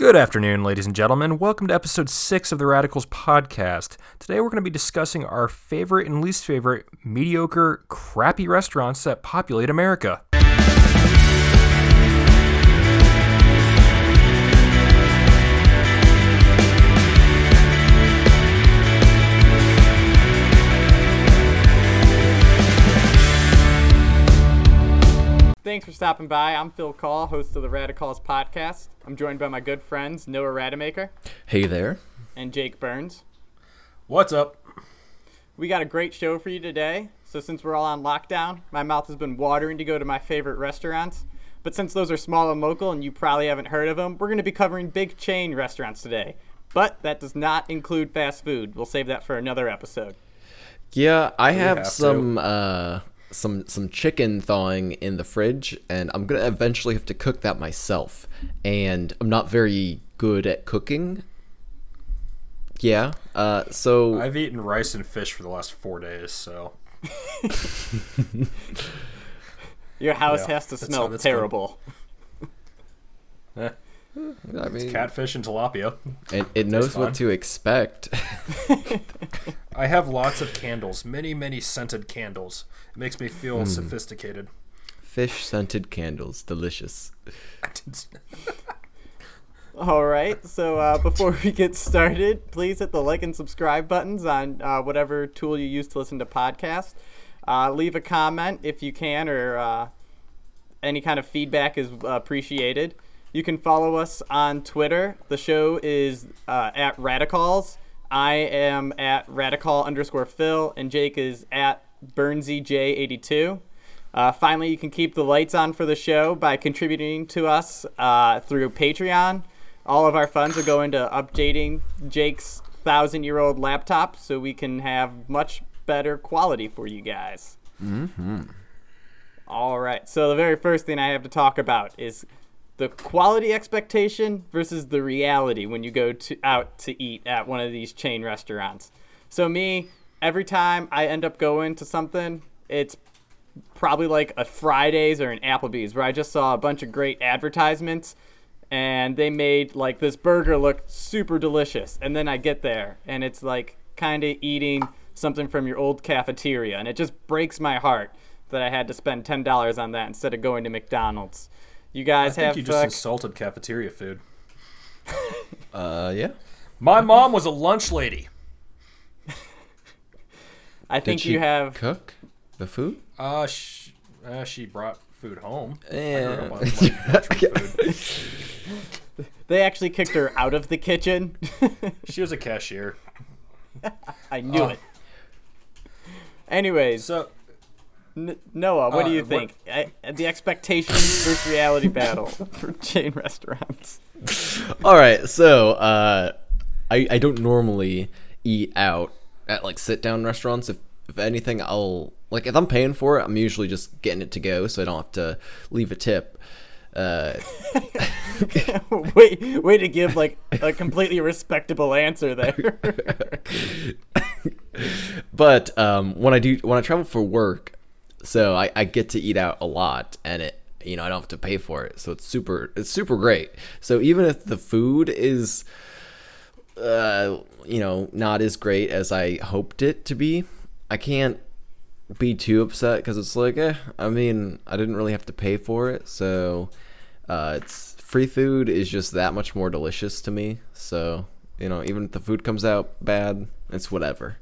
Good afternoon, ladies and gentlemen. Welcome to episode six of the Radicals podcast. Today we're going to be discussing our favorite and least favorite mediocre, crappy restaurants that populate America. Stopping by. I'm Phil Call, host of the Radicals podcast. I'm joined by my good friends Noah Rademacher Hey there. and Jake Burns. What's up? We got a great show for you today. So since we're all on lockdown, my mouth has been watering to go to my favorite restaurants. But since those are small and local and you probably haven't heard of them, we're going to be covering big chain restaurants today. But that does not include fast food. We'll save that for another episode. Yeah, I have, have to? some uh some some chicken thawing in the fridge and I'm going to eventually have to cook that myself. And I'm not very good at cooking. Yeah. Uh so I've eaten rice and fish for the last four days, so. Your house Yeah, has to smell that's done. terrible. I mean catfish and tilapia. it, it knows what to expect. I have lots of candles, many, many scented candles. It makes me feel sophisticated. Fish scented candles, delicious. All right. So uh, before we get started, please hit the like and subscribe buttons on uh, whatever tool you use to listen to podcasts. Uh, leave a comment if you can, or uh, any kind of feedback is uh, appreciated. You can follow us on Twitter. The show is uh, at Radicals. I am at Radical underscore Phil, and Jake is at BurnseyJ82. Uh, finally, you can keep the lights on for the show by contributing to us uh, through Patreon. All of our funds are going to updating Jake's thousand year old laptop so we can have much better quality for you guys. Mm-hmm. All right. So, the very first thing I have to talk about is the quality expectation versus the reality when you go to out to eat at one of these chain restaurants. So me, every time I end up going to something, it's probably like a Fridays or an Applebee's where I just saw a bunch of great advertisements and they made like this burger look super delicious and then I get there and it's like kind of eating something from your old cafeteria and it just breaks my heart that I had to spend $10 on that instead of going to McDonald's. You I guys think have you just uh, insulted cafeteria food. Uh yeah. My mom was a lunch lady. I Did think she you have cook the food? Uh, sh- uh she brought food home. Yeah. know about lunch- lunch food. they actually kicked her out of the kitchen. She was a cashier. I knew Oh. it. Anyways, So, N- Noah, what Uh, do you what- think? I, the expectation versus reality battle for chain restaurants. All right, so uh, I I don't normally eat out at like sit down restaurants. If if anything, I'll like if I'm paying for it, I'm usually just getting it to go, so I don't have to leave a tip. Uh, wait, way to give like a completely respectable answer there. but um, when I do when I travel for work, so I, I get to eat out a lot, and it you know I don't have to pay for it, so it's super it's super great. So even if the food is uh, you know not as great as I hoped it to be, I can't be too upset because it's like eh, I mean I didn't really have to pay for it, so uh, it's free food is just that much more delicious to me. So you know even if the food comes out bad, it's whatever.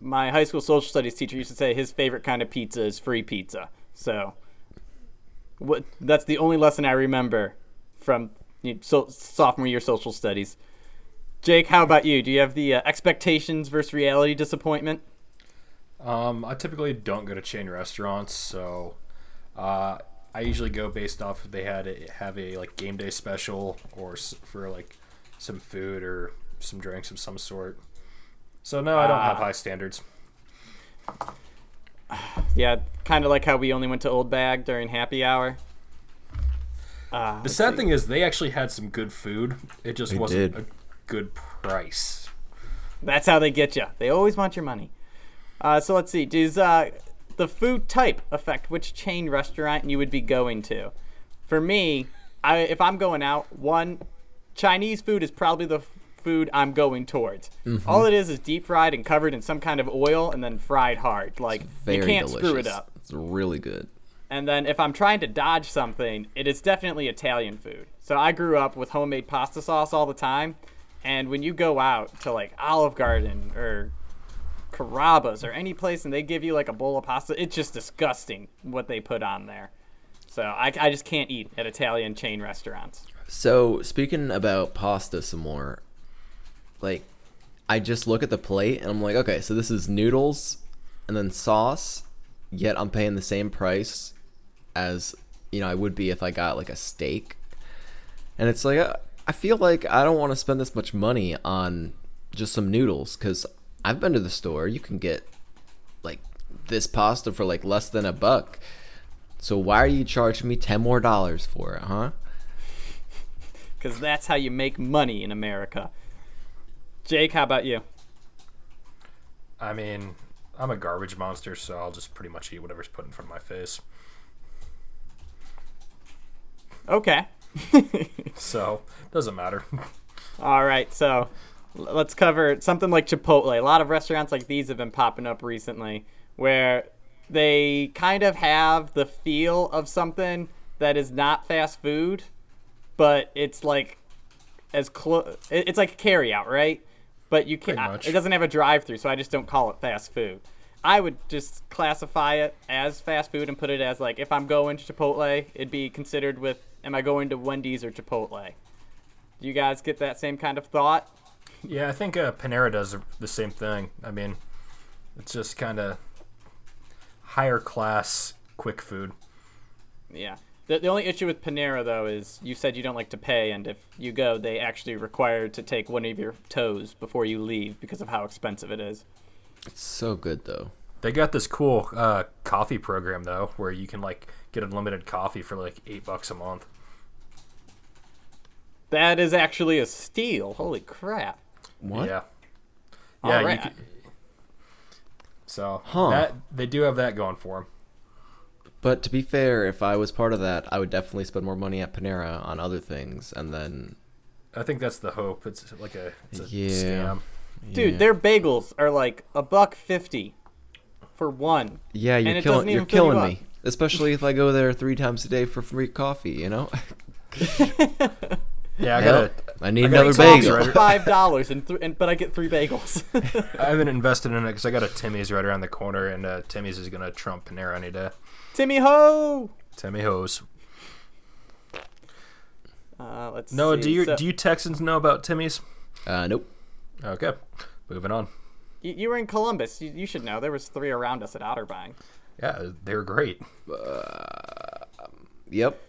My high school social studies teacher used to say his favorite kind of pizza is free pizza. So, what? That's the only lesson I remember from you know, so, sophomore year social studies. Jake, how about you? Do you have the uh, expectations versus reality disappointment? um, I typically don't go to chain restaurants, so uh, I usually go based off if they had a, have a like game day special or for like some food or some drinks of some sort. So no, I don't have Ah. high standards. Yeah, kind of like how we only went to Old Bag during happy hour. Uh, The sad thing is they actually had some good food. It just They wasn't did. a good price. That's how they get you. They always want your money. Uh, so let's see. Does uh, the food type affect which chain restaurant you would be going to? For me, I, if I'm going out, one, Chinese food is probably the f- food I'm going towards. Mm-hmm. All it is is deep fried and covered in some kind of oil and then fried hard. Like you can't delicious. screw it up. It's really good. And then if I'm trying to dodge something, it is definitely Italian food. So I grew up with homemade pasta sauce all the time. And when you go out to like Olive Garden or Carrabba's or any place and they give you like a bowl of pasta, it's just disgusting what they put on there. So I, I just can't eat at Italian chain restaurants. So speaking about pasta some more, like I just look at the plate and I'm like, okay, so this is noodles and then sauce, yet I'm paying the same price as you know I would be if I got like a steak. And it's like uh, I feel like I don't want to spend this much money on just some noodles cuz I've been to the store, you can get like this pasta for like less than a buck. So why are you charging me 10 more dollars for it, huh? Because that's how you make money in America. Jake, how about you? I mean, I'm a garbage monster, so I'll just pretty much eat whatever's put in front of my face. Okay. So doesn't matter. All right, so let's cover something like Chipotle. A lot of restaurants like these have been popping up recently where they kind of have the feel of something that is not fast food, but it's like as close it's like carry out, right? But you can't it doesn't have a drive-through, so I just don't call it fast food. I would just classify it as fast food and put it as like if I'm going to Chipotle, it'd be considered with am I going to Wendy's or Chipotle? Do you guys get that same kind of thought? yeah, I think uh, Panera does the same thing. I mean, it's just kind of higher class quick food. Yeah. The, the only issue with Panera though is you said you don't like to pay, and if you go, they actually require to take one of your toes before you leave because of how expensive it is. It's so good though. They got this cool uh, coffee program though, where you can like get unlimited coffee for like eight bucks a month. That is actually a steal. Holy crap! What? Yeah. Yeah. Alright. You could, so Huh. that they do have that going for them. But to be fair, if I was part of that, I would definitely spend more money at Panera on other things, and then I think that's the hope. It's like a, it's a Yeah. scam. Dude, yeah. their bagels are like a buck fifty for one. yeah, you're killing you're even you killing me. Especially if I go there three times a day for free coffee, you know. Yeah, I gotta. I need I another talk Coffee bagel. her. for five dollars, and th- and but I get three bagels. I haven't invested in it because I got a Timmy's right around the corner, and uh, Timmy's is gonna trump Panera any day. Timmy ho! Timmy Hose. Uh, let's Noah, see. do you So- do you Texans know about Timmy's? Uh, nope. Okay, moving on. you, you were in Columbus. You, you should know. There was three around us at Otterbein. Yeah, they're great. Yep.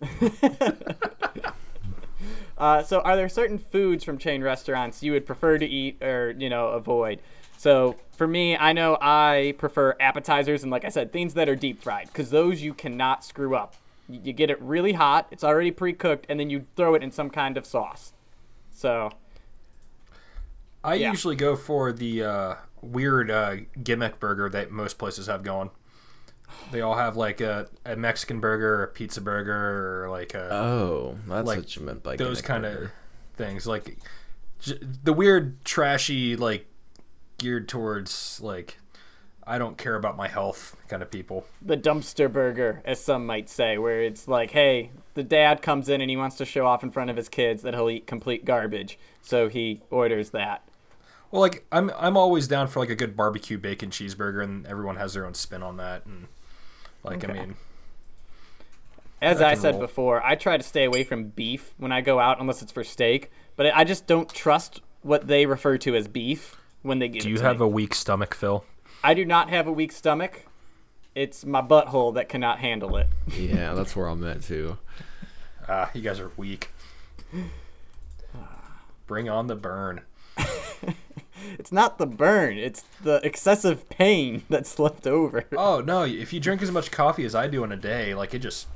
Uh, so, are there certain foods from chain restaurants you would prefer to eat or you know avoid? So, for me, I know I prefer appetizers and, like I said, things that are deep fried because those you cannot screw up. You, you get it really hot, it's already pre cooked, and then you throw it in some kind of sauce. So, I Yeah. usually go for the uh, weird uh, gimmick burger that most places have going. They all have like a, a Mexican burger, or a pizza burger, or like a, Oh, that's Like, what you meant by those gimmick kind of things. Like j- the weird, trashy, like geared towards like I don't care about my health kind of people. the dumpster burger, as some might say, where it's like, hey, the dad comes in and he wants to show off in front of his kids that he'll eat complete garbage. So he orders that. Well, like I'm I'm always down for like a good barbecue bacon cheeseburger, and everyone has their own spin on that. And like I mean, As I said roll. before, I try to stay away from beef when I go out unless it's for steak. But I just don't trust what they refer to as beef when they give do it you to have me. a weak stomach, Phil? I do not have a weak stomach. It's my butthole that cannot handle it. Yeah, that's where I'm at too. Ah, you guys are weak. Bring on the burn. It's not the burn; it's the excessive pain that's left over. Oh no! If you drink as much coffee as I do in a day, like it just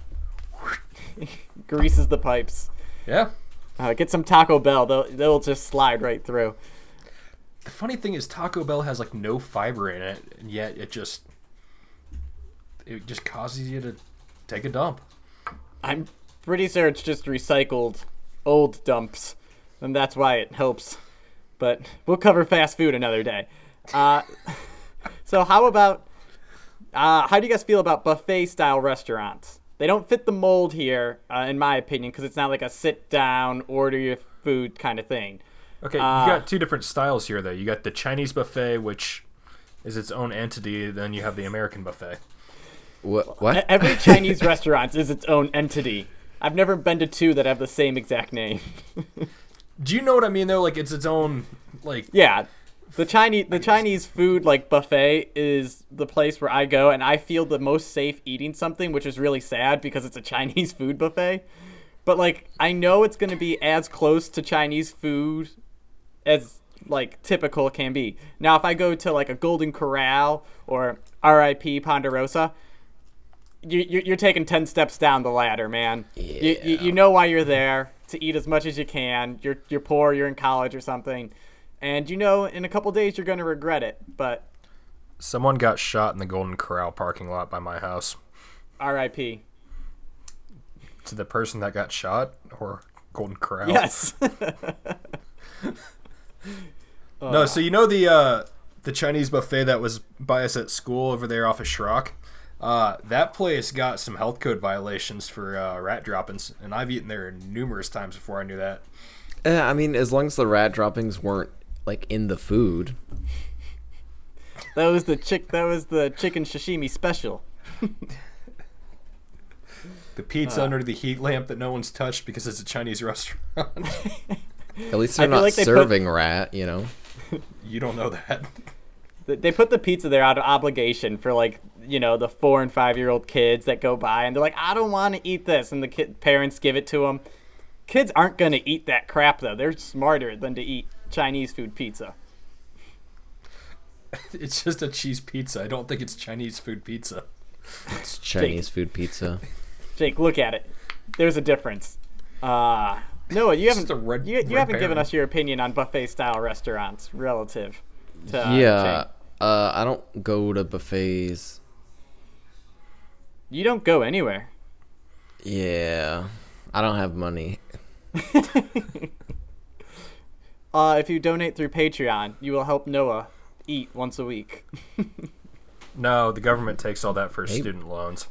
Greases the pipes. yeah. Uh, get some Taco Bell; they'll they'll just slide right through. The funny thing is Taco Bell has like no fiber in it, and yet it just it just causes you to take a dump. I'm pretty sure it's just recycled old dumps, and that's why it helps. But we'll cover fast food another day. Uh, so how about uh, how do you guys feel about buffet style restaurants? They don't fit the mold here, uh, in my opinion, because it's not like a sit down, order your food kind of thing. Okay, Uh, you got two different styles here, though. You got the Chinese buffet, which is its own entity. Then you have the American buffet. What? What? Every Chinese restaurant is its own entity. I've never been to two that have the same exact name. Do you know what I mean, though? Like it's its own like Yeah, the Chinese the Chinese food like buffet is the place where I go, and I feel the most safe eating something, which is really sad because it's a Chinese food buffet. But like, I know it's gonna be as close to Chinese food as like typical can be. Now, if I go to like a Golden Corral or R.I.P. Ponderosa. You, you- you're taking 10 steps down the ladder, man. You, you, Yeah. you know why you're there to eat as much as you can. You're, you're poor, you're in college or something. And you know, in a couple days, you're going to regret it. But someone got shot in the Golden Corral parking lot by my house. RIP. To the person that got shot or Golden Corral. Yes. No, so you know the uh, the Chinese buffet that was by us at school over there off of Schrock? Uh, that place got some health code violations for uh, rat droppings, and I've eaten there numerous times before I knew that. Eh, I mean, as long as the rat droppings weren't like in the food. that was the chick. That was the chicken sashimi special. The pizza under the heat lamp that no one's touched because it's a Chinese restaurant. At least they're not like they put- serving rat, you know. you don't know that. They put the pizza there out of obligation for like you know the four and five year old kids that go by and they're like, I don't want to eat this, and the kid parents give it to them. Kids aren't gonna eat that crap though. They're smarter than to eat Chinese food pizza. It's just a cheese pizza. I don't think it's Chinese food pizza. It's Chinese food pizza. Jake, look at it. There's a difference. Uh Noah, you haven't red- you, you red haven't given us your opinion on buffet style restaurants relative to uh, yeah. Uh, I don't go to buffets. You don't go anywhere. Yeah. I don't have money. Uh, if you donate through Patreon, you will help Noah eat once a week. No, the government takes all that for Hey. student loans.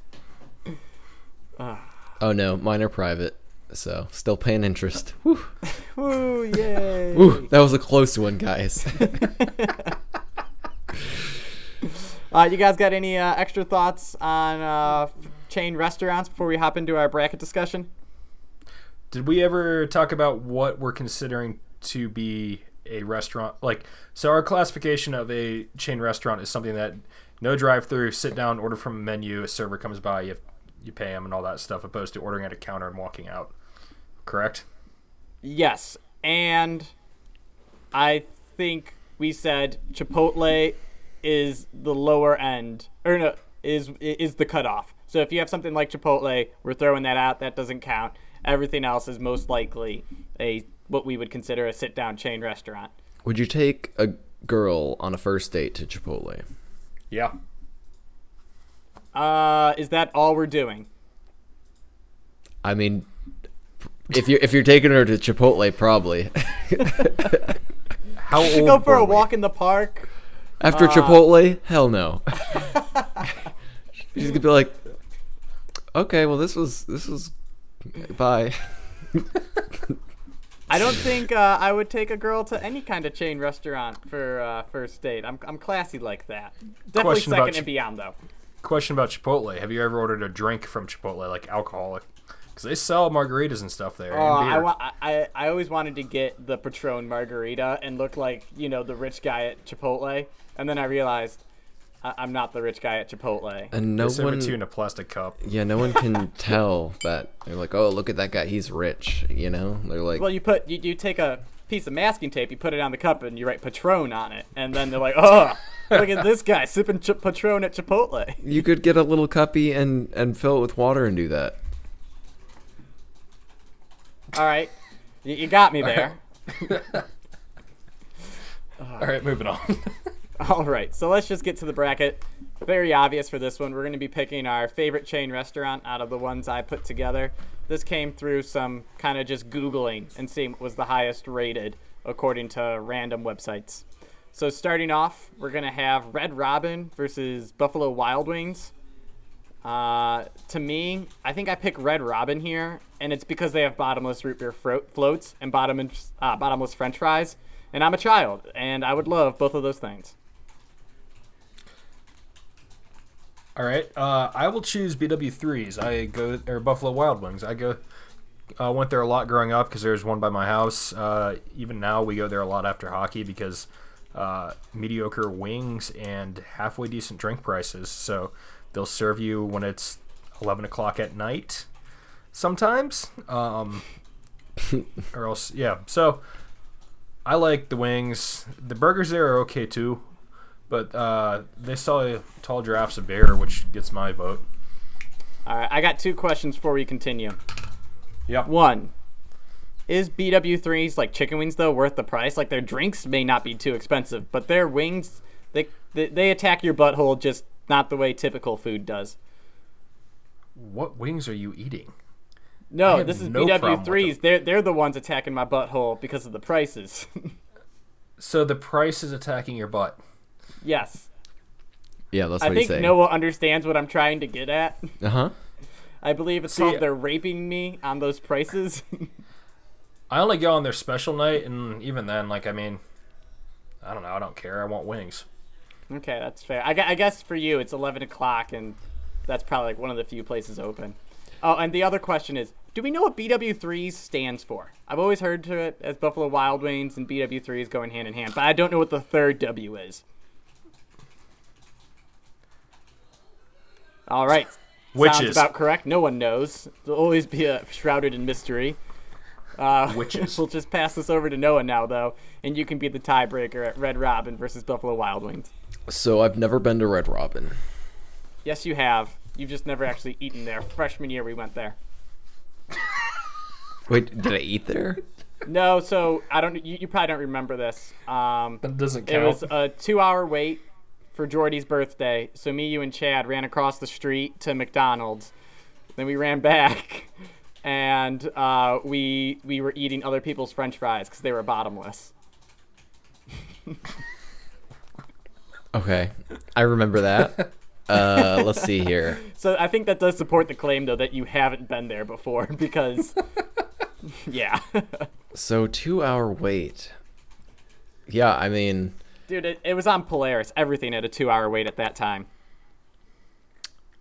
Oh no, mine are private. So, still paying interest. Whew. Woo, yay! Whew, that was a close one, guys. Uh, you guys got any uh, extra thoughts on uh, chain restaurants before we hop into our bracket discussion? Did we ever talk about what we're considering to be a restaurant? Like, so our classification of a chain restaurant is something that no drive-through, sit down, order from a menu, a server comes by, you you pay them and all that stuff, opposed to ordering at a counter and walking out. Correct? Yes, and I think we said Chipotle is the lower end, or no, is is the cutoff. So if you have something like Chipotle, we're throwing that out. That doesn't count. Everything else is most likely a what we would consider a sit-down chain restaurant. Would you take a girl on a first date to Chipotle? Yeah. Uh, is that all we're doing? I mean, if you're if you're taking her to Chipotle, probably How old Go for a we? walk in the park. after Chipotle, hell no. She's gonna be like, okay, well this was this was, bye. I don't think uh, I would take a girl to any kind of chain restaurant for uh, first date. I'm, I'm classy like that. Definitely Question second and beyond though. Question about Chipotle. Have you ever ordered a drink from Chipotle, like alcoholic? Because they sell margaritas and stuff there. Oh, and I, wa- I, I I always wanted to get the Patron margarita and look like you know the rich guy at Chipotle, and then I realized I, I'm not the rich guy at Chipotle. And no They serve one, it to you in a plastic cup. yeah, no one can tell that. They're like, oh, look at that guy, he's rich. You know, they're like, Well, you put you, you take a piece of masking tape, you put it on the cup, and you write Patron on it, and then they're like, oh, look at this guy sipping Ch- Patron at Chipotle. you could get a little cuppy and and fill it with water and do that. All right, you, you got me there. All right, moving on. All right, so let's just get to the bracket. Very obvious for this one. We're going to be picking our favorite chain restaurant out of the ones I put together. This came through some kind of just Googling and seeing what was the highest rated according to random websites. So starting off, we're gonna have Red Robin versus Buffalo Wild Wings. Uh, to me, I think I pick Red Robin here, and it's because they have bottomless root beer fro- floats and bottomless, uh, bottomless French fries. And I'm a child, and I would love both of those things. All right. Uh, I will choose BW3s. I go or Buffalo Wild Wings. I go. uh, went there a lot growing up because there's one by my house. Uh, even now, we go there a lot after hockey because uh, mediocre wings and halfway decent drink prices. So they'll serve you when it's 11 o'clock at night sometimes. Um, or else, yeah. So I like the wings. The burgers there are okay too. But uh, they sell tall giraffes of beer, which gets my vote. All right, I got two questions before we continue. Yep. One, is BW3s like chicken wings though worth the price? Like their drinks may not be too expensive, but their wings they they, they attack your butthole just not the way typical food does. What wings are you eating? No, this is no BW3s. They're they're the ones attacking my butthole because of the prices. So the price is attacking your butt. Yes. Yeah, that's I what you think say. Noah understands what I'm trying to get at. Uh huh. I believe it's See- called they're raping me on those prices. I only go on their special night, and even then, like, I mean, I don't know. I don't care. I want wings. Okay, that's fair. I, I guess for you, it's 11 o'clock, and that's probably like one of the few places open. Oh, and the other question is do we know what BW3 stands for? I've always heard to it as Buffalo Wild Wings and BW3s going hand in hand, but I don't know what the third W is. All right. Sounds about correct. No one knows. There'll always be a shrouded in mystery. Uh, Witches. we'll just pass this over to Noah now, though, and you can be the tiebreaker at Red Robin versus Buffalo Wild Wings. So I've never been to Red Robin. Yes, you have. You've just never actually eaten there. Freshman year, we went there. Wait, did I eat there? No, so I don't. You, you probably don't remember this. Um, That doesn't count. it was a two-hour wait for Jordy's birthday. So me, you, and Chad ran across the street to McDonald's. Then we ran back, and uh, we we were eating other people's French fries because they were bottomless. Okay, I remember that. Uh, let's see here. So I think that does support the claim, though, that you haven't been there before because, yeah, So two hour wait. Yeah, I mean, dude, it, it was on Polaris. Everything had a two-hour wait at that time.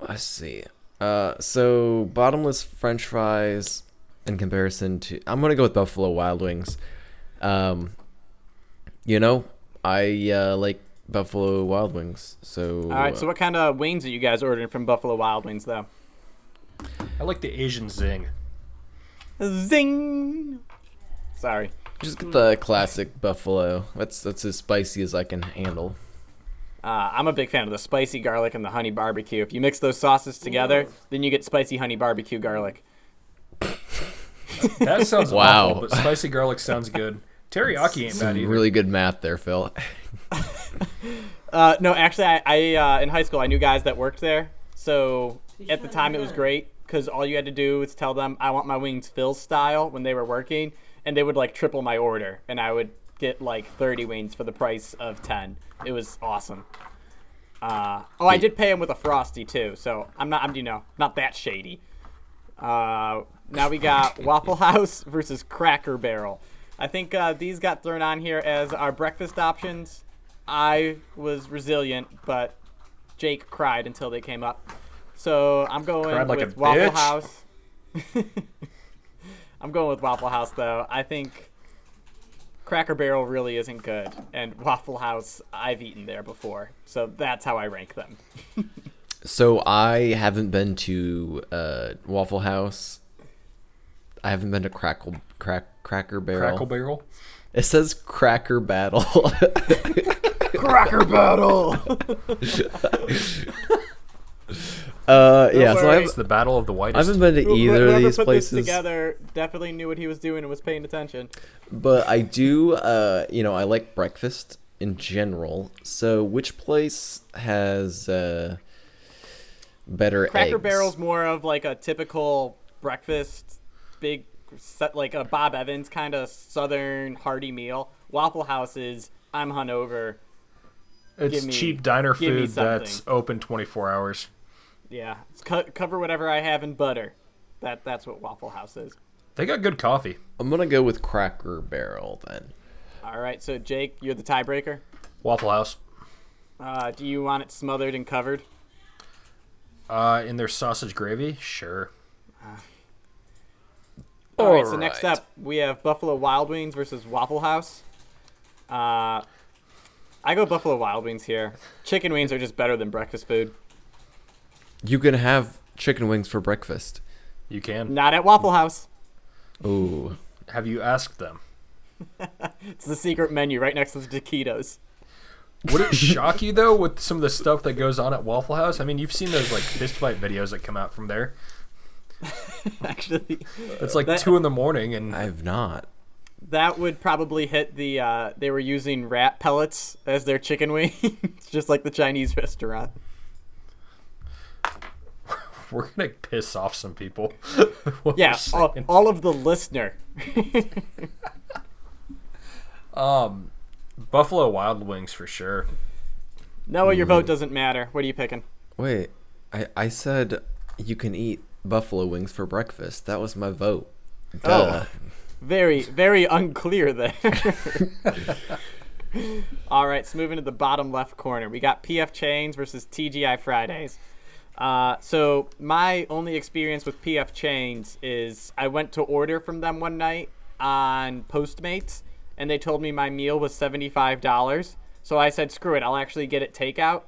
let's see. Uh, so bottomless French fries in comparison to, I'm gonna go with Buffalo Wild Wings. Um, you know, I uh, like Buffalo Wild Wings. So All right. So what kind of wings are you guys ordering from Buffalo Wild Wings, though? I like the Asian zing. Zing. Sorry. Just get the classic buffalo. That's that's as spicy as I can handle. Uh, I'm a big fan of the spicy garlic and the honey barbecue. If you mix those sauces together, then you get spicy honey barbecue garlic. That sounds Wow. awful, but spicy garlic sounds good. Teriyaki ain't bad either. Really good math there, Phil. Uh, no, actually, I, I uh, in high school I knew guys that worked there. So at the time it was great because all you had to do was tell them I want my wings Phil style when they were working, and they would like triple my order, and I would get like 30 wings for the price of 10. It was awesome. Uh, oh, I did pay him with a frosty too, so I'm not I'm you know not that shady. Uh, now we got Waffle House versus Cracker Barrel. I think uh, these got thrown on here as our breakfast options. I was resilient, but Jake cried until they came up. So I'm going Cried like with Waffle bitch. House. I'm going with Waffle House though. I think Cracker Barrel really isn't good, and Waffle House I've eaten there before, so that's how I rank them. So I haven't been to uh, Waffle House. I haven't been to Crackle Crack Cracker Barrel. Crackle barrel. It says Cracker Battle. Cracker Battle. uh, yeah. So I worry. have, It's the battle of the I haven't been to either of these put places, this together definitely knew what he was doing and was paying attention. but I do. Uh, you know, I like breakfast in general. So which place has uh, better Cracker eggs? Barrel's more of like a typical breakfast big, set like a Bob Evans kind of southern hearty meal. Waffle House is I'm hungover. It's me- cheap diner food that's open 24 hours. Yeah, it's co- cover whatever I have in butter. That that's what Waffle House is. They got good coffee. I'm gonna go with Cracker Barrel then. All right, so Jake, you're the tiebreaker. Waffle House. Uh, do you want it smothered and covered? Uh, in their sausage gravy, sure. All right. So next up, we have Buffalo Wild Wings versus Waffle House. Uh, I go Buffalo Wild Wings here. Chicken wings are just better than breakfast food. You can have chicken wings for breakfast. You can. Not at Waffle House. Ooh. Have you asked them? It's the secret menu right next to the taquitos. Would it shock you though with some of the stuff that goes on at Waffle House? I mean, you've seen those like fist fight videos that come out from there. Actually, It's like That- two in the morning, and I've not. that would probably hit the. Uh, they were using rat pellets as their chicken wings, just like the Chinese restaurant. We're gonna piss off some people. What Yeah, all, all of the listener. Um, Buffalo Wild Wings for sure. Noah, your vote doesn't matter. What are you picking? Wait, I I said you can eat buffalo wings for breakfast. That was my vote. Duh. Oh. Very, very unclear there. All right, so moving to the bottom left corner, we got PF Chang's versus TGI Fridays. Uh, so my only experience with PF Chang's is I went to order from them one night on Postmates, and they told me my meal was seventy-five dollars. So I said, "Screw it, I'll actually get it takeout."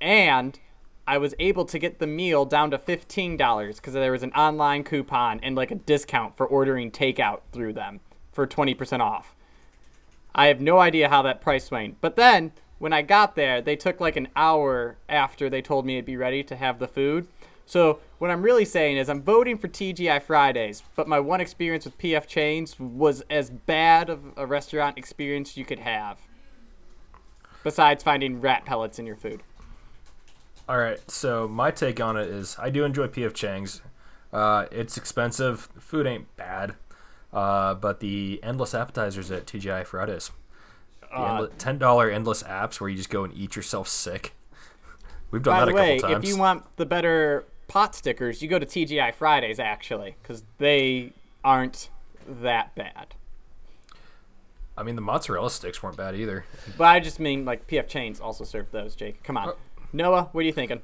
And I was able to get the meal down to fifteen dollars because there was an online coupon and like a discount for ordering takeout through them for twenty percent off. I have no idea how that price went. But then when I got there, they took like an hour after they told me it'd be ready to have the food. So what I'm really saying is I'm voting for TGI Fridays, but my one experience with PF Chang's was as bad of a restaurant experience you could have. Besides finding rat pellets in your food. All right, so my take on it is I do enjoy PF Chang's. Uh, it's expensive. Food ain't bad, uh, but the endless appetizers at TGI Fridays, the Uh, ten dollar endless apps where you just go and eat yourself sick. We've done By that the a way, couple if you want the better pot stickers, you go to TGI Fridays actually, because they aren't that bad. I mean, the mozzarella sticks weren't bad either. But I just mean like PF Chang's also serve those. Jake, come on, Noah, what are you thinking?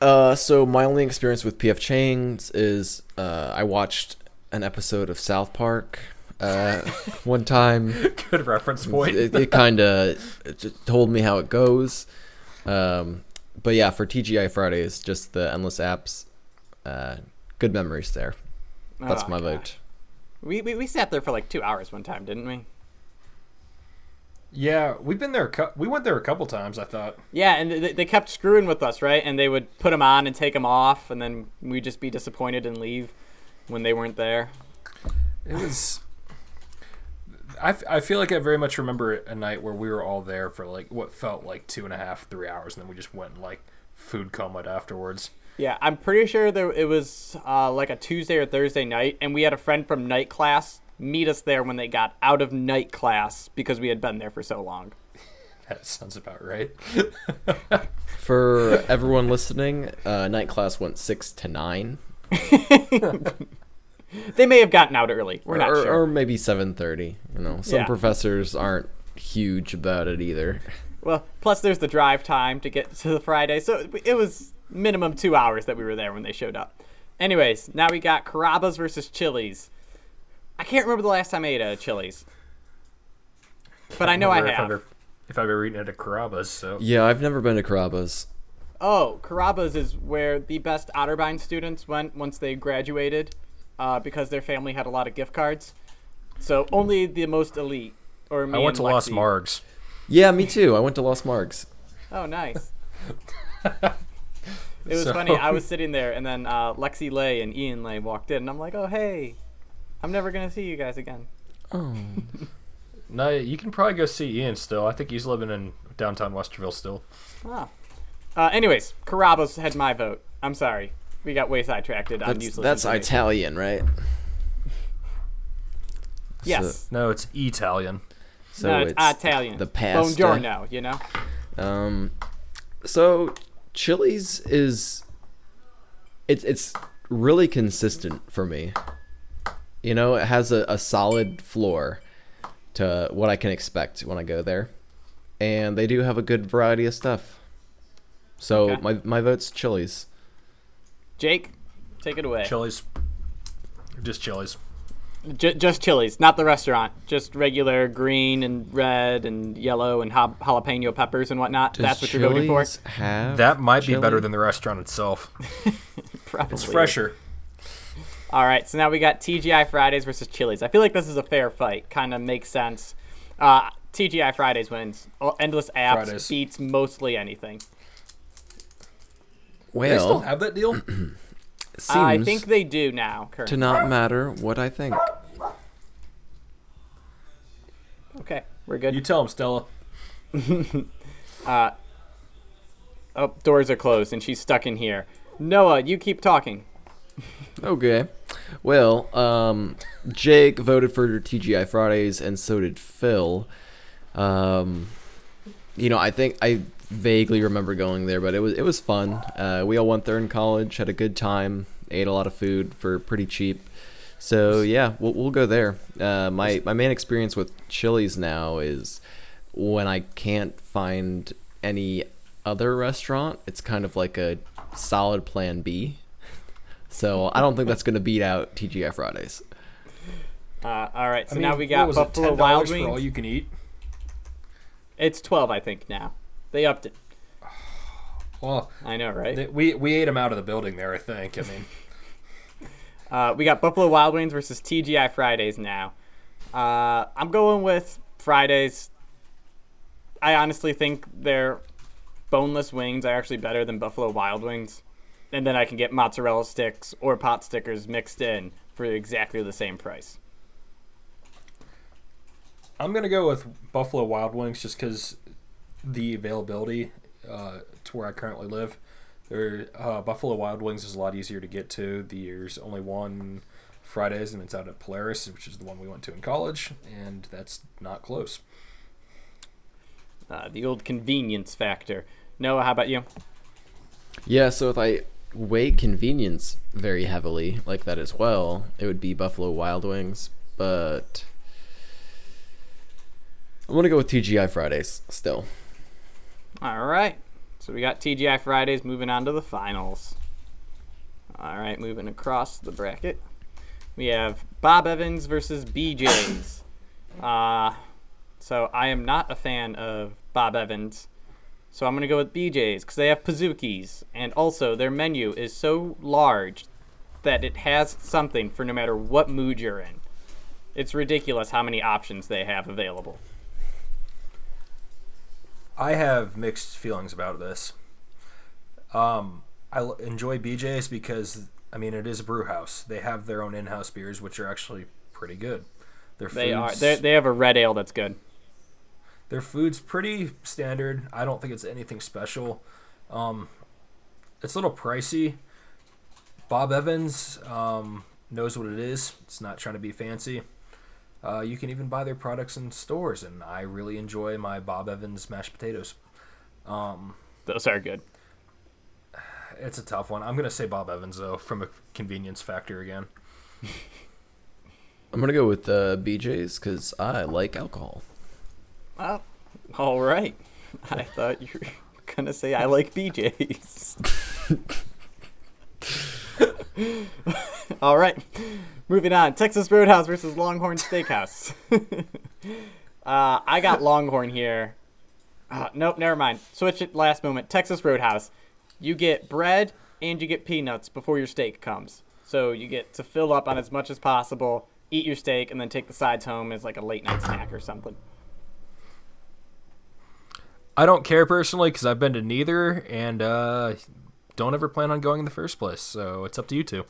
Uh, so my only experience with PF Chang's is uh, I watched an episode of South Park uh, one time. Good reference point. It, it kind of told me how it goes. Um, but yeah, for TGI Fridays, just the endless apps. Uh, good memories there. That's Oh, my gosh. vote. We, we we sat there for like two hours one time, didn't we? yeah, we've been there. a cou- We went there a couple times. I thought. Yeah, and they, they kept screwing with us, right? And they would put them on and take them off, and then we'd just be disappointed and leave when they weren't there. It was. I, f- I feel like I very much remember a night where we were all there for like what felt like two and a half, three hours, and then we just went in, like food coma afterwards. Yeah, I'm pretty sure there it was uh, like a Tuesday or Thursday night, and we had a friend from night class meet us there when they got out of night class because we had been there for so long. That sounds about right. For everyone listening, uh, night class went six to nine, They may have gotten out early. We're not or, sure. or maybe seven thirty. You know, some Yeah. professors aren't huge about it either. Well, plus there's the drive time to get to the Friday, so it was minimum two hours that we were there when they showed up. Anyways, now we got Carrabba's versus Chili's. I can't remember the last time I ate a Chili's, but I know I Remember if have. I've ever, if I've ever eaten at a Carrabba's, so Yeah, I've never been to Carrabba's. Oh, Carrabba's is where the best Otterbein students went once they graduated, uh, because their family had a lot of gift cards. So only the most elite, or me I went and to Lost Margs. Yeah, me too. I went to Lost Margs. Oh, nice. It was So- funny. I was sitting there, and then uh, Lexi Lay and Ian Lay walked in, and I'm like, "Oh, hey, I'm never gonna see you guys again." Oh. No, you can probably go see Ian still. I think he's living in downtown Westerville still. Ah. Uh, anyways, Carrabba's had my vote. I'm sorry, we got way sidetracked on That's, useless. that's. Italian, right? Yes. No, it's Italian. So no, it's, it's Italian. The pasta. Buongiorno, you know? Um, so Chili's is it's it's really consistent for me. You know, it has a, a solid floor to what I can expect when I go there, and they do have a good variety of stuff. So Okay. my my vote's Chili's. Jake, take it away. Chili's. Just Chili's. J- just Chili's, not the restaurant. Just regular green and red and yellow and ha- jalapeno peppers and whatnot. Does That's what you're voting for? Have That might be better than the restaurant itself. Probably. It's fresher. All right, so now we got TGI Fridays versus Chili's. I feel like this is a fair fight. Kind of makes sense. Uh, TGI Fridays wins. Endless apps Fridays. beats mostly anything. They still have that deal. seems I think they do now. to not matter what I think. Okay, we're good. you tell them, Stella. uh, oh, doors are closed and she's stuck in here. Noah, you keep talking. Okay. Well, um, Jake voted for TGI Fridays, and so did Phil. Um, you know, I think I vaguely remember going there, but it was it was fun. Uh, we all went there in college, had a good time, ate a lot of food for pretty cheap. So yeah, we'll we'll go there. Uh, my my main experience with Chili's now is when I can't find any other restaurant. It's kind of like a solid plan B. So I don't think that's going to beat out TGI Fridays. Uh, all right, so I mean, now we got what was it, Buffalo $10 Wild for all you can eat. It's twelve, I think. Now they upped it. Well, I know, right? they, we we ate them out of the building there. I think. I mean, Uh, we got Buffalo Wild Wings versus TGI Fridays now. Uh, I'm going with Fridays. I honestly think their boneless wings are actually better than Buffalo Wild Wings. And then I can get mozzarella sticks or pot stickers mixed in for exactly the same price. I'm gonna go with Buffalo Wild Wings just because the availability uh, to where I currently live. There, uh, Buffalo Wild Wings is a lot easier to get to. There's only one Fridays, and it's out at Polaris, which is the one we went to in college, and that's not close. Uh, the old convenience factor. Noah, how about you? Yeah, so if I weigh convenience very heavily like that as well, it would be Buffalo Wild Wings, but I'm going to go with TGI Fridays still. All right. So we got TGI Fridays moving on to the finals. All right, moving across the bracket. We have Bob Evans versus BJ's. Uh, so I am not a fan of Bob Evans. So I'm going to go with BJ's because they have Pizookies. And also, their menu is so large that it has something for no matter what mood you're in. It's ridiculous how many options they have available. I have mixed feelings about this. Um, I l- enjoy BJ's because I mean it is a brew house. They have their own in-house beers, which are actually pretty good. Their They are. food's- They they have a red ale that's good. Their food's pretty standard. I don't think it's anything special. Um, it's a little pricey. Bob Evans um, knows what it is. It's not trying to be fancy. Uh, you can even buy their products in stores, and I really enjoy my Bob Evans mashed potatoes. Um, Those are good. it's a tough one. I'm gonna say Bob Evans though, from a convenience factor again. I'm going to go with uh, BJ's because I like alcohol. Oh, all right. I thought you were gonna say I like BJ's. all right, moving on. Texas Roadhouse versus Longhorn Steakhouse. uh, I got Longhorn here. Uh, nope, never mind. Switch it last moment. Texas Roadhouse. You get bread and you get peanuts before your steak comes. So you get to fill up on as much as possible, eat your steak, and then take the sides home as like a late night snack or something. I don't care personally because I've been to neither, and uh, don't ever plan on going in the first place. So it's up to you two.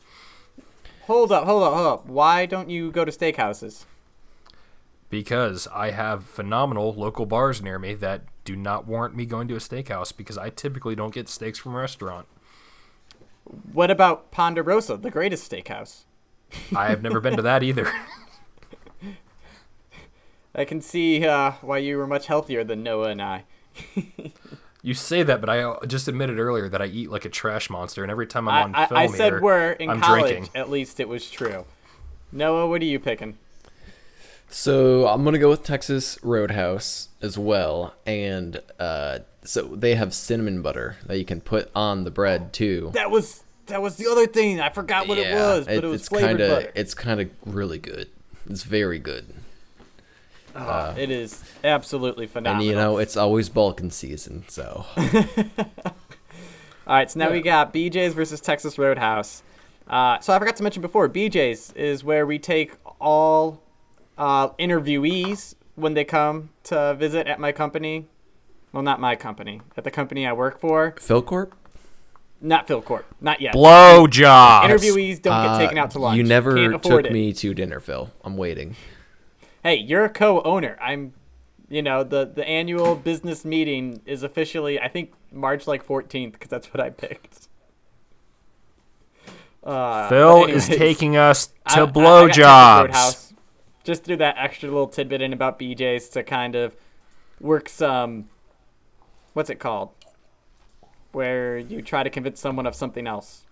Hold up, hold up, hold up. Why don't you go to steakhouses? because I have phenomenal local bars near me that do not warrant me going to a steakhouse because I typically don't get steaks from a restaurant. What about Ponderosa, the greatest steakhouse? I have never been to that either. I can see uh, why you were much healthier than Noah and I. You say that, but I uh, just admitted earlier that I eat like a trash monster, and every time I'm on I, film I, I said here, we're in I'm college. drinking. At least it was true. Noah, what are you picking? So I'm gonna go with Texas Roadhouse as well, and uh, so they have cinnamon butter that you can put on the bread too. That was that was the other thing. I forgot what it was, but it, was it's flavored kind of butter. it's kind of really good. It's very good, Ah, it is absolutely phenomenal. and you know it's always Balkan season, so All right, so now we got BJ's versus Texas Roadhouse. Uh, so I forgot to mention before, BJ's is where we take all uh, interviewees when they come to visit at my company. Well, not my company, at the company I work for. Philcorp. Not Philcorp, not yet. Blow jobs. Interviewees don't Uh, get taken out to lunch. You never took it. me to dinner, Phil. I'm waiting. Hey, you're a co-owner. I'm, you know, the the annual business meeting is officially I think March like 14th because that's what I picked. Uh, Phil but is taking us to I- I blow got Texas jobs. Roadhouse. Just threw that extra little tidbit in about BJ's to kind of work some. What's it called? Where you try to convince someone of something else.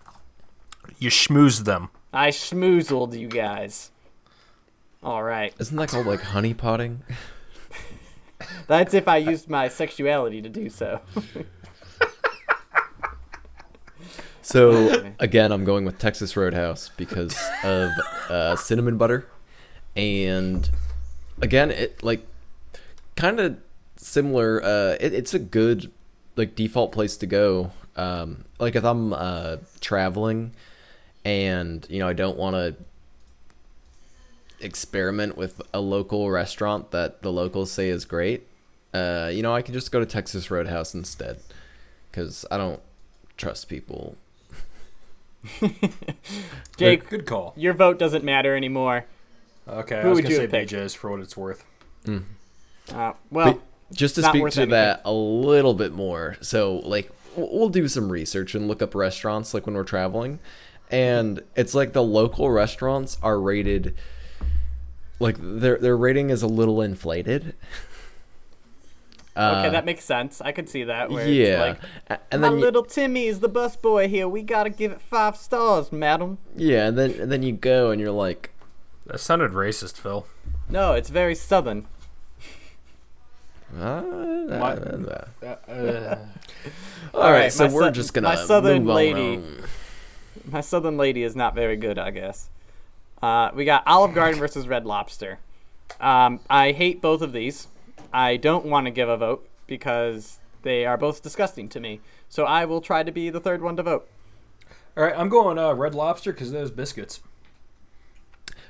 You schmooze them. I schmoozled you guys. All right. Isn't that called like honey potting? That's if I used my sexuality to do so. So again, I'm going with Texas Roadhouse because of uh, cinnamon butter, and again, it like kind of similar. Uh, it, it's a good like default place to go. Um, like if I'm uh, traveling, and you know I don't want to experiment with a local restaurant that the locals say is great. Uh, you know I can just go to Texas Roadhouse instead because I don't trust people Jake, Good call. your vote doesn't matter anymore. Okay, Who I was would gonna you say have? BJ's for what it's worth. Uh, well, But just to not speak worth to anything. that a little bit more so like we'll do some research and look up restaurants like when we're traveling and it's like the local restaurants are rated like their their rating is a little inflated okay, Uh, that makes sense. I could see that. Where yeah It's like, and my then you, little Timmy is the bus boy here. We gotta give it five stars, madam. yeah and then and then you go and you're like That sounded racist, Phil. No, it's very southern. uh, My- uh, all right, right, so my we're sou- just gonna my southern move lady- on. My southern lady is not very good, I guess. Uh, we got Olive Garden versus Red Lobster. Um, I hate both of these. I don't want to give a vote because they are both disgusting to me. So I will try to be the third one to vote. all right, I'm going uh, Red Lobster because those biscuits.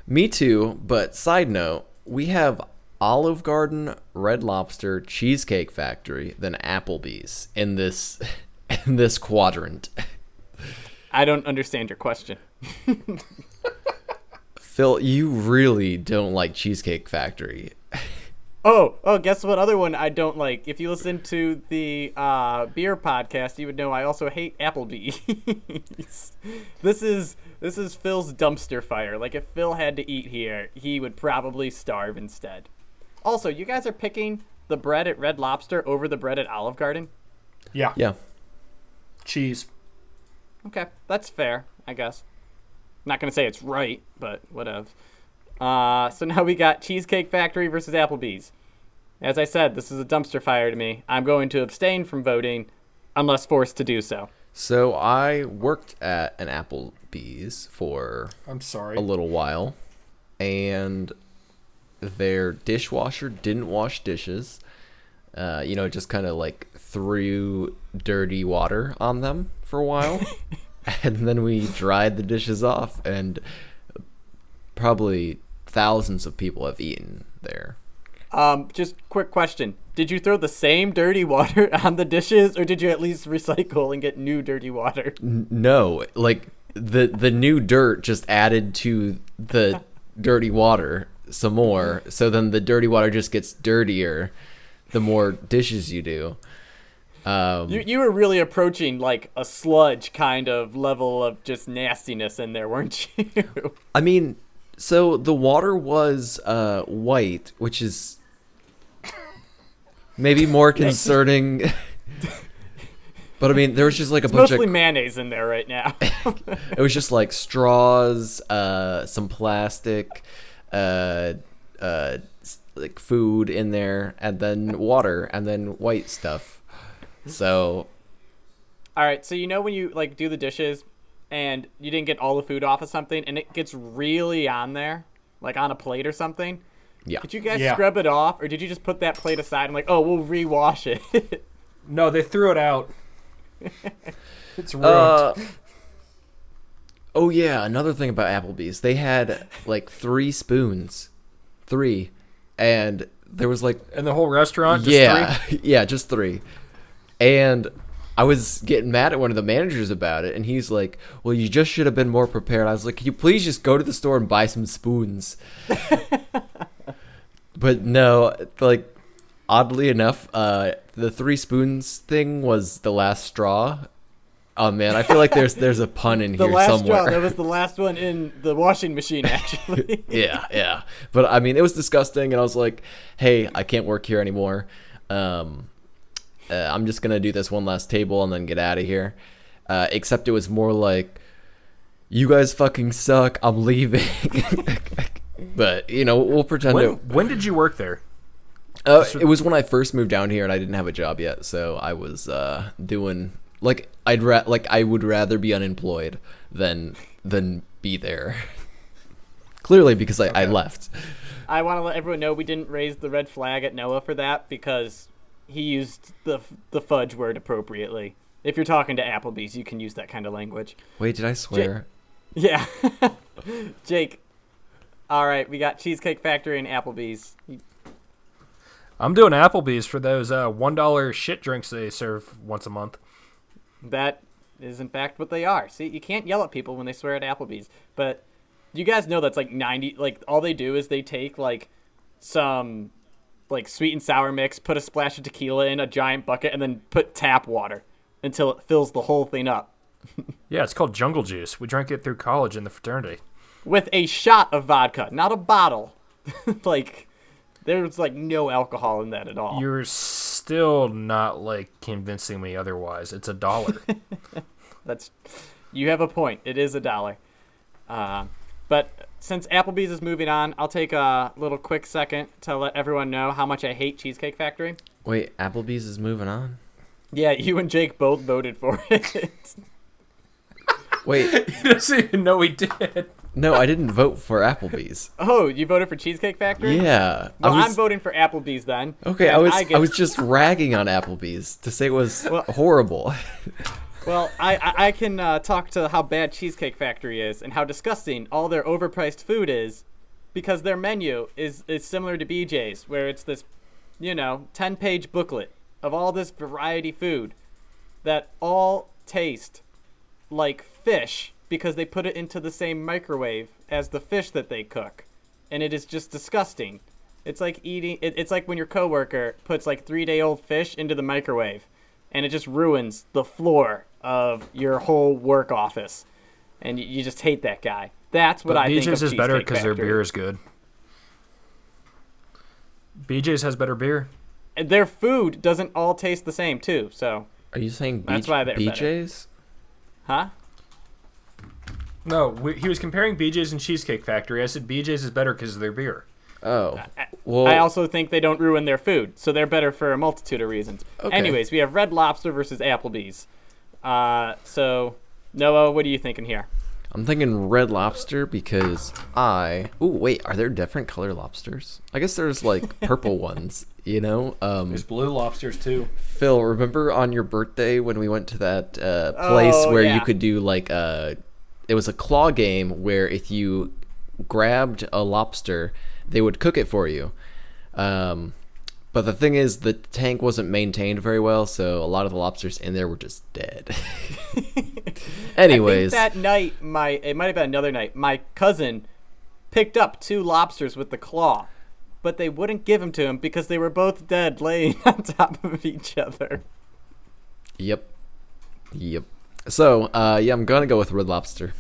Me too, but side note, we have Olive Garden, Red Lobster, Cheesecake Factory, then Applebee's in this in this quadrant. I don't understand your question. Phil, you really don't like Cheesecake Factory. Oh, oh, guess what other one I don't like? If you listen to the uh, beer podcast, you would know I also hate Applebee's. this is this is Phil's dumpster fire. Like if Phil had to eat here, he would probably starve instead. Also, you guys are picking the bread at Red Lobster over the bread at Olive Garden? Yeah. Yeah. Cheese. Okay, that's fair, I guess. Not gonna say it's right, but whatever. Uh, so now we got Cheesecake Factory versus Applebee's. As I said, this is a dumpster fire to me. I'm going to abstain from voting unless forced to do so. So I worked at an Applebee's for I'm sorry. a little while, and their dishwasher didn't wash dishes. Uh, you know, just kind of like threw dirty water on them for a while, and then we dried the dishes off, and probably thousands of people have eaten there. Um, just quick question: Did you throw the same dirty water on the dishes, or did you at least recycle and get new dirty water? N- no, like the the new dirt just added to the dirty water some more. So then the dirty water just gets dirtier the more dishes you do. Um, You you were really approaching like a sludge kind of level of just nastiness in there, weren't you? I mean, so the water was uh, white, which is maybe more concerning. but I mean, there was just like a It's bunch mostly of. mayonnaise in there right now. It was just like straws, uh, some plastic, uh, uh, like food in there, and then water, and then white stuff. So All right, so you know when you like do the dishes and you didn't get all the food off of something and it gets really on there, like on a plate or something. yeah, Did you guys Yeah. scrub it off or did you just put that plate aside and like, "Oh, we'll rewash it?" No, they threw it out. it's ruined. Uh, oh yeah, another thing about Applebee's, they had like three spoons, three, and there was like and the whole restaurant. Just yeah, three? yeah, just three, and I was getting mad at one of the managers about it, and he's like, "Well, you just should have been more prepared." I was like, "Can you please just go to the store and buy some spoons?" but no, like oddly enough, uh, the three spoons thing was the last straw. Oh man, I feel like there's there's a pun in the here last somewhere. straw, that was the last one in the washing machine actually. yeah, yeah. But I mean, it was disgusting, and I was like, "Hey, I can't work here anymore. Um, uh, I'm just gonna do this one last table and then get out of here." Uh, except it was more like, "You guys fucking suck. I'm leaving." but you know, we'll pretend When, it. when did you work there? Uh, it was when I first moved down here and I didn't have a job yet, so I was uh, doing like I'd ra- like I would rather be unemployed than than be there. Clearly, because I, I left. I want to let everyone know we didn't raise the red flag at Noah for that because he used the the fudge word appropriately. If you're talking to Applebee's, you can use that kind of language. Wait, did I swear? Yeah. Jake. All right, we got Cheesecake Factory and Applebee's. I'm doing Applebee's for those uh, one dollar shit drinks they serve once a month. That is in fact what they are. See, you can't yell at people when they swear at Applebee's, but you guys know that's like 90 like all they do is they take like some like sweet and sour mix, put a splash of tequila in a giant bucket and then put tap water until it fills the whole thing up Yeah, it's called Jungle Juice. We drank it through college in the fraternity. with a shot of vodka, not a bottle. like there's like no alcohol in that at all. You're still not like convincing me otherwise. It's a dollar. That's you have a point. It is a dollar. Uh, but since Applebee's is moving on, I'll take a little quick second to let everyone know how much I hate Cheesecake Factory. Wait, Applebee's is moving on. Yeah, you and Jake both voted for it. Wait, he doesn't even know he did. no, I didn't vote for Applebee's. oh, you voted for Cheesecake Factory? Yeah, Well, I was I'm voting for Applebee's then. okay. I was I, get- was just ragging on Applebee's to say it was Well- horrible. Well, I I, can uh, talk to how bad Cheesecake Factory is and how disgusting all their overpriced food is, because their menu is is similar to BJ's, where it's this, you know, ten page booklet of all this variety food, that all taste like fish because they put it into the same microwave as the fish that they cook, and it is just disgusting. It's like eating. It, it's like when your coworker puts like three day old fish into the microwave, and it just ruins the floor of your whole work office, and you, you just hate that guy. That's what But I think. BJ's is better because their beer is good. BJ's has better beer. And their food doesn't all taste the same too. So, Are you saying That's BJ why they're better. BJ's? huh? No, we, he was comparing BJ's and Cheesecake Factory. I said BJ's is better because of their beer. Oh, well, I also think they don't ruin their food, so they're better for a multitude of reasons. Okay. Anyways, we have Red Lobster versus Applebee's. Uh, so Noah, what are you thinking here? I'm thinking Red Lobster because I. Oh wait, are there different color lobsters? I guess there's like purple ones. You know, um, There's blue lobsters too. Phil, remember on your birthday when we went to that uh, place Oh, where yeah. you could do like a, it was a claw game where if you grabbed a lobster, they would cook it for you. Um, but the thing is, the tank wasn't maintained very well, so a lot of the lobsters in there were just dead. Anyways, I think that night, my it might have been another night. My cousin picked up two lobsters with the claw, but they wouldn't give them to him because they were both dead, laying on top of each other. yep, yep. So, uh, yeah, I'm gonna go with Red Lobster.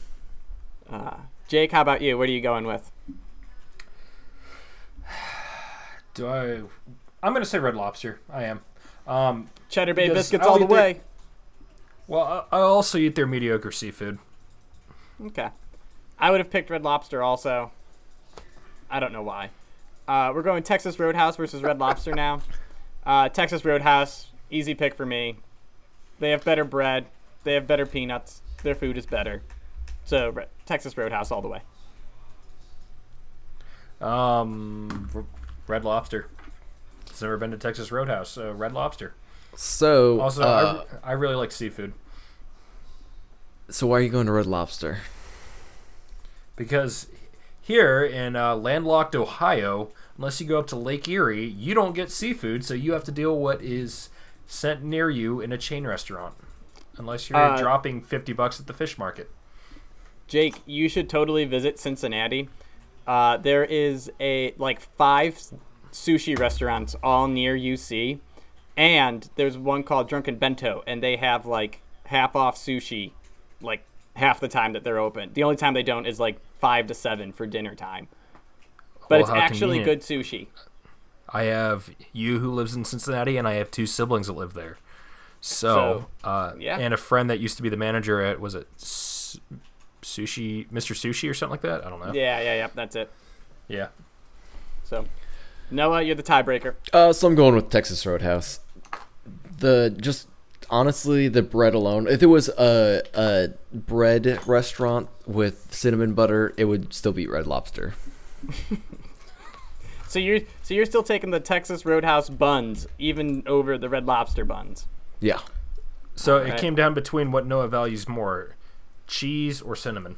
Uh, Jake, how about you? What are you going with? Do I? I'm gonna say Red Lobster. I am. Um, Cheddar Bay biscuits I'll all the their- way. well, I I also eat their mediocre seafood. Okay. I would have picked Red Lobster also. I don't know why. Uh, we're going Texas Roadhouse versus Red Lobster now. Uh, Texas Roadhouse, easy pick for me. They have better bread. They have better peanuts. Their food is better. So Re- Texas Roadhouse all the way. Um, Red Lobster. It's never been to Texas Roadhouse, so Red Lobster. So, Also, uh, I, I really like seafood so why are you going to Red Lobster? because here in uh, landlocked Ohio, unless you go up to Lake Erie, you don't get seafood, so you have to deal with what is sent near you in a chain restaurant, unless you're Uh, dropping fifty bucks at the fish market. Jake, you should totally visit Cincinnati. Uh, there is a like five s- sushi restaurants all near UC, and there's one called Drunken Bento, and they have like half off sushi, like half the time that they're open. The only time they don't is like five to seven for dinner time. But Well, it's actually convenient. good sushi. I have you who lives in Cincinnati, and I have two siblings that live there. So, uh, yeah. and a friend that used to be the manager at was it S- Sushi, Mr. Sushi, or something like that. I don't know. Yeah, yeah, yeah. That's it. Yeah. So, Noah, you're the tiebreaker. Uh, so I'm going with Texas Roadhouse. The just honestly, the bread alone. If it was a a bread restaurant with cinnamon butter, it would still beat Red Lobster. So you're so you're still taking the Texas Roadhouse buns even over the Red Lobster buns. Yeah. So it Alright. came down between what Noah values more, cheese or cinnamon.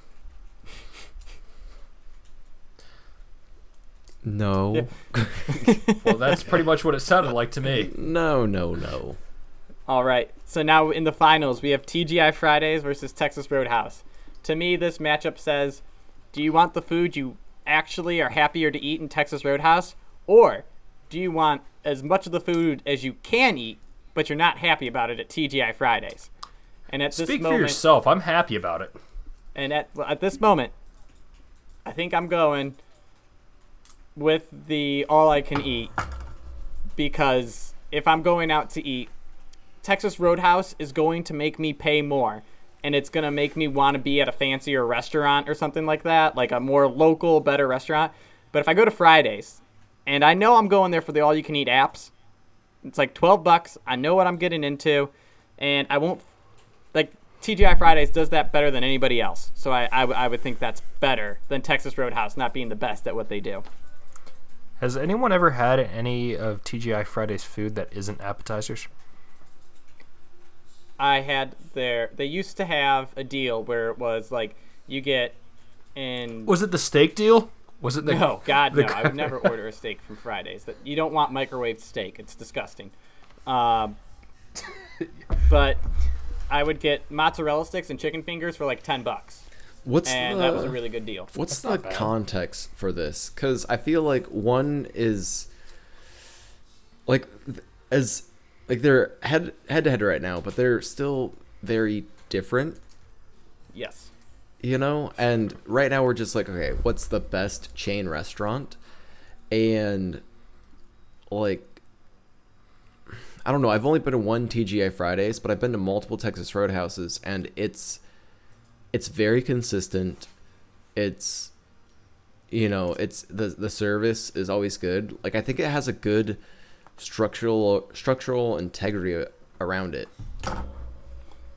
No. Yeah. Well, that's pretty much what it sounded like to me. No. No. No. All right. So now in the finals, we have TGI Fridays versus Texas Roadhouse. To me, this matchup says, do you want the food you actually are happier to eat in Texas Roadhouse, or do you want as much of the food as you can eat, but you're not happy about it at TGI Fridays? And at this Speak for moment, yourself. I'm happy about it. and at well, at this moment, I think I'm going with the all I can eat because if I'm going out to eat, Texas Roadhouse is going to make me pay more. And it's going to make me want to be at a fancier restaurant or something like that, like a more local, better restaurant. But if I go to Fridays, and I know I'm going there for the all you can eat apps, it's like 12 bucks. I know what I'm getting into, and I won't like TGI Fridays does that better than anybody else. So I, I, would think that's better than Texas Roadhouse not being the best at what they do. Has anyone ever had any of TGI Friday's food that isn't appetizers? I had their they used to have a deal where it was like you get in Was it the steak deal? Was it the no God the no I would never order a steak from Fridays that you don't want microwaved steak it's disgusting, um, but I would get mozzarella sticks and chicken fingers for like ten bucks What's and the that was a really good deal. What's That's the context for this? Because I feel like one is like as like they're head head to head right now, but they're still very different, Yes. you know. And right now we're just like, okay, what's the best chain restaurant? And like, I don't know. I've only been to one TGI Fridays, but I've been to multiple Texas Roadhouses, and it's it's very consistent. It's you know, it's the the service is always good. Like I think it has a good structural structural integrity around it.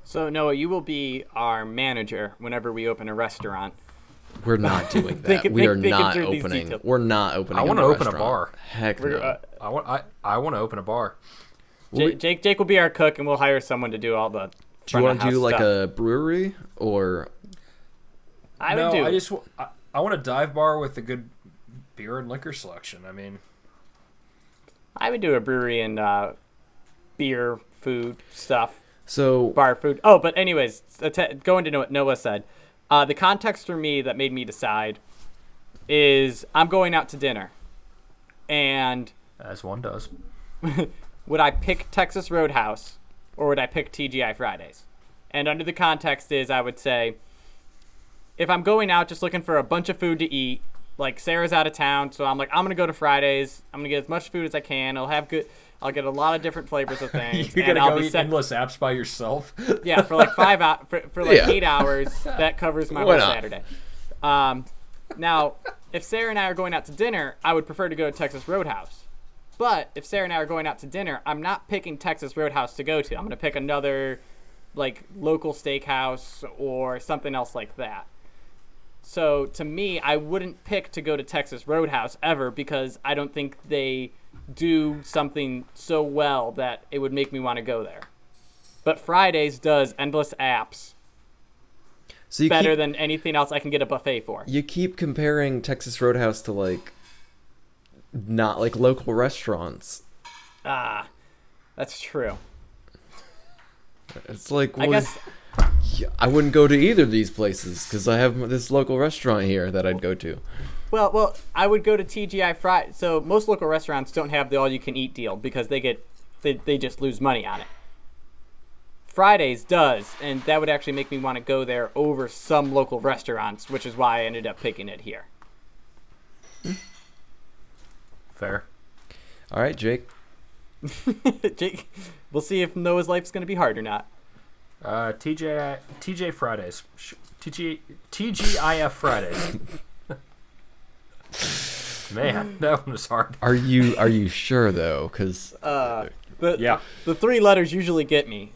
So Noah, you will be our manager whenever we open a restaurant. We're not doing that. Think- we think- are thinking not opening. We're not opening. I want wanna open a bar. Heck We're, no. uh, I want I, I want to open a bar. J- we- Jake Jake will be our cook, and we'll hire someone to do all the. Do you want to do like a? a brewery or I no, would do. I just wa- I, I want a dive bar with a good beer and liquor selection. I mean, I would do a brewery and uh, beer, food stuff, so? bar food. Oh, but anyways, going to what Noah said, uh, the context for me that made me decide is I'm going out to dinner, and as one does. would I pick Texas Roadhouse or would I pick TGI Fridays? And under the context is I would say if I'm going out just looking for a bunch of food to eat like Sarah's out of town, so I'm like, I'm gonna go to Fridays. I'm gonna get as much food as I can. I'll have good. I'll get a lot of different flavors of things. You're and gonna I'll go eat set- endless apps by yourself. yeah, for like five hours, for, for like Yeah. eight hours. That covers my Why whole not? Saturday. Um, now, if Sarah and I are going out to dinner, I would prefer to go to Texas Roadhouse. But if Sarah and I are going out to dinner, I'm not picking Texas Roadhouse to go to. I'm gonna pick another, like local steakhouse or something else like that. So to me, I wouldn't pick to go to Texas Roadhouse ever because I don't think they do something so well that it would make me want to go there. But Fridays does endless apps So you better keep, than anything else I can get a buffet for. you keep comparing Texas Roadhouse to like not like local restaurants. Ah, that's true. It's like I guess yeah, I wouldn't go to either of these places because I have this local restaurant here that I'd go to. Well, well, I would go to TGI Friday. So most local restaurants don't have the all-you-can-eat deal because they get they, they just lose money on it. Fridays does, and that would actually make me want to go there over some local restaurants, which is why I ended up picking it here. Fair. All right, Jake. Jake, we'll see if Noah's life's going to be hard or not. Uh, TJ TJ Fridays. Sh- TG TGIF Fridays. Man, that one was hard. Are you are you sure though? Because Uh, the, Yeah, the three letters usually get me.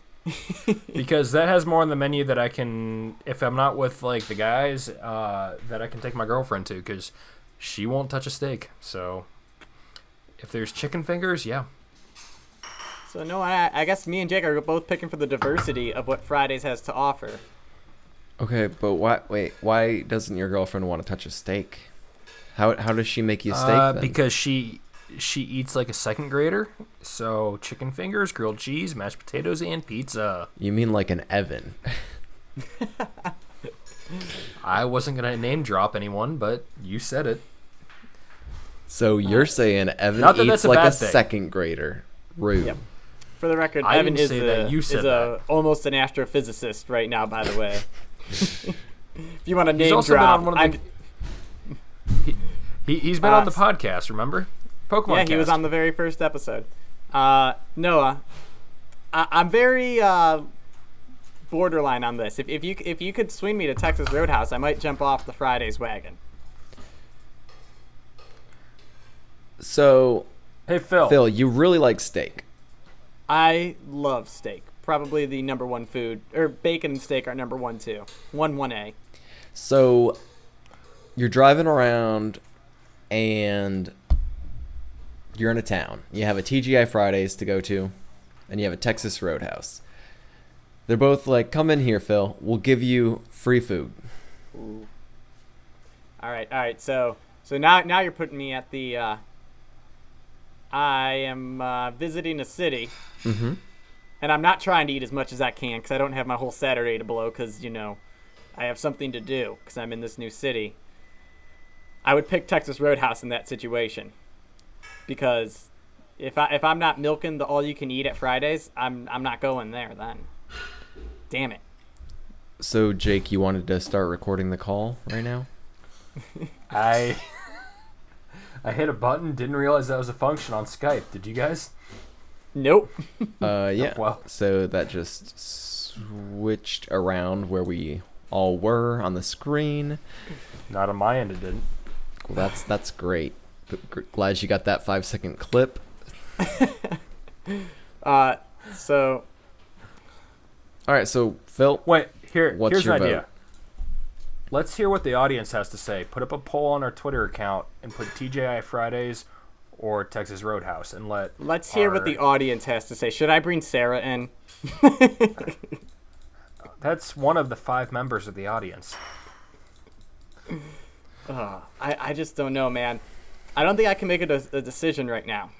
because that has more on the menu that I can, if I'm not with like the guys, uh, that I can take my girlfriend to, because she won't touch a steak. So, if there's chicken fingers, yeah, So no, I, I guess me and Jake are both picking for the diversity of what Fridays has to offer. okay, but why? Wait, why doesn't your girlfriend want to touch a steak? How how does she make you a steak? Uh, then? because she she eats like a second grader. So chicken fingers, grilled cheese, mashed potatoes, and pizza. you mean like an Evan? I wasn't gonna name drop anyone, but you said it. So you're saying Evan Not that eats that's a like bad a thing. second grader? Rude. Yep. For the record, I Evan didn't is, say a, that, you said is a, almost an astrophysicist right now. By the way, if you want to He's name also been drop, on one I'm- of the. He, he, he's been Uh, on the podcast, remember? Pokemon yeah, he was on the very first episode. Uh, Noah, I, I'm very uh, borderline on this. If, if you if you could swing me to Texas Roadhouse, I might jump off the Fridays wagon. So Hey, Phil. Phil, you really like steak. I love steak. Probably the number one food, or bacon and steak are number one too. One one A. So you're driving around and you're in a town. You have a TGI Fridays to go to, and you have a Texas Roadhouse. They're both like, come in here, Phil. We'll give you free food. Ooh. All right, all right. So so now now you're putting me at the. Uh, I am uh, visiting a city, Mm-hmm. and I'm not trying to eat as much as I can because I don't have my whole Saturday to blow because you know I have something to do because I'm in this new city. I would pick Texas Roadhouse in that situation because if I if I'm not milking the all you can eat at Fridays, I'm I'm not going there then. Damn it. So, Jake, you wanted to start recording the call right now? I I hit a button, didn't realize that was a function on Skype. Did you guys? Nope. Uh, yeah. Well. So that just switched around where we all were on the screen. Not on my end, it didn't. Well, that's that's great. G- g- Glad you got that five second clip. Uh, so All right, so Phil, Wait, here. What's here's your an idea. vote? Let's hear what the audience has to say. Put up a poll on our Twitter account and put TJI Fridays or Texas Roadhouse, and let let's hear what the audience has to say. Should I bring Sarah in? That's one of the five members of the audience. Ugh, I, I just don't know, man. I don't think I can make a, de- a decision right now.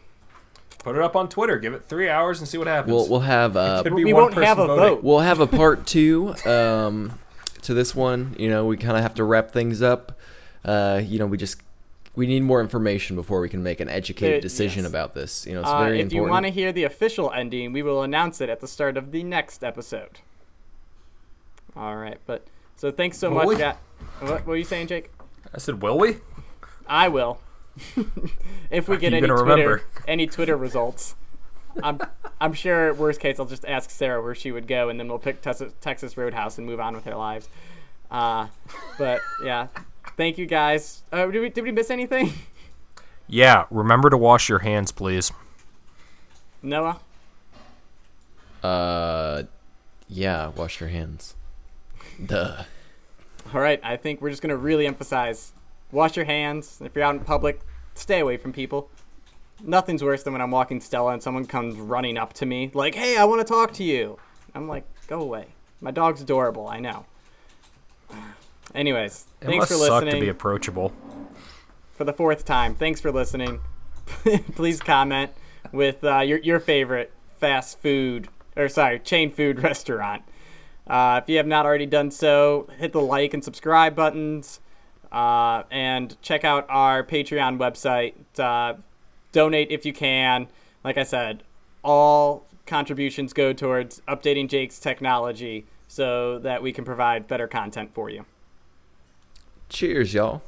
Put it up on Twitter. Give it three hours and see what happens. we'll we'll have uh, We won't have a voting. vote. we'll have a part two um, to this one. You know, we kind of have to wrap things up. Uh, you know, we just we need more information before we can make an educated There- decision yes. about this. You know, it's Uh, very if you want to hear the official ending, we will announce it at the start of the next episode. All right, but so thanks so Will much. At, what, what were you saying, Jake? I said, will we? I will. if we get any Twitter remember? any Twitter results. I'm I'm sure worst case I'll just ask Sarah where she would go and then we'll pick Texas, Texas Roadhouse and move on with our lives. Uh, but yeah, thank you guys. Uh, did we did we miss anything? Yeah, remember to wash your hands, please. Noah. Uh, yeah. Wash your hands. Duh. All right, I think we're just gonna really emphasize: wash your hands. If you're out in public, stay away from people. Nothing's worse than when I'm walking Stella and someone comes running up to me like, "Hey, I want to talk to you." I'm like, "Go away." My dog's adorable. I know. Anyways, It thanks must for suck listening to be approachable. for the fourth time. Thanks for listening. Please comment with uh, your your favorite fast food or sorry chain food restaurant. Uh, if you have not already done so, hit the like and subscribe buttons, uh, and check out our Patreon website. Donate if you can. Like I said, all contributions go towards updating Jake's technology so that we can provide better content for you. Cheers, y'all.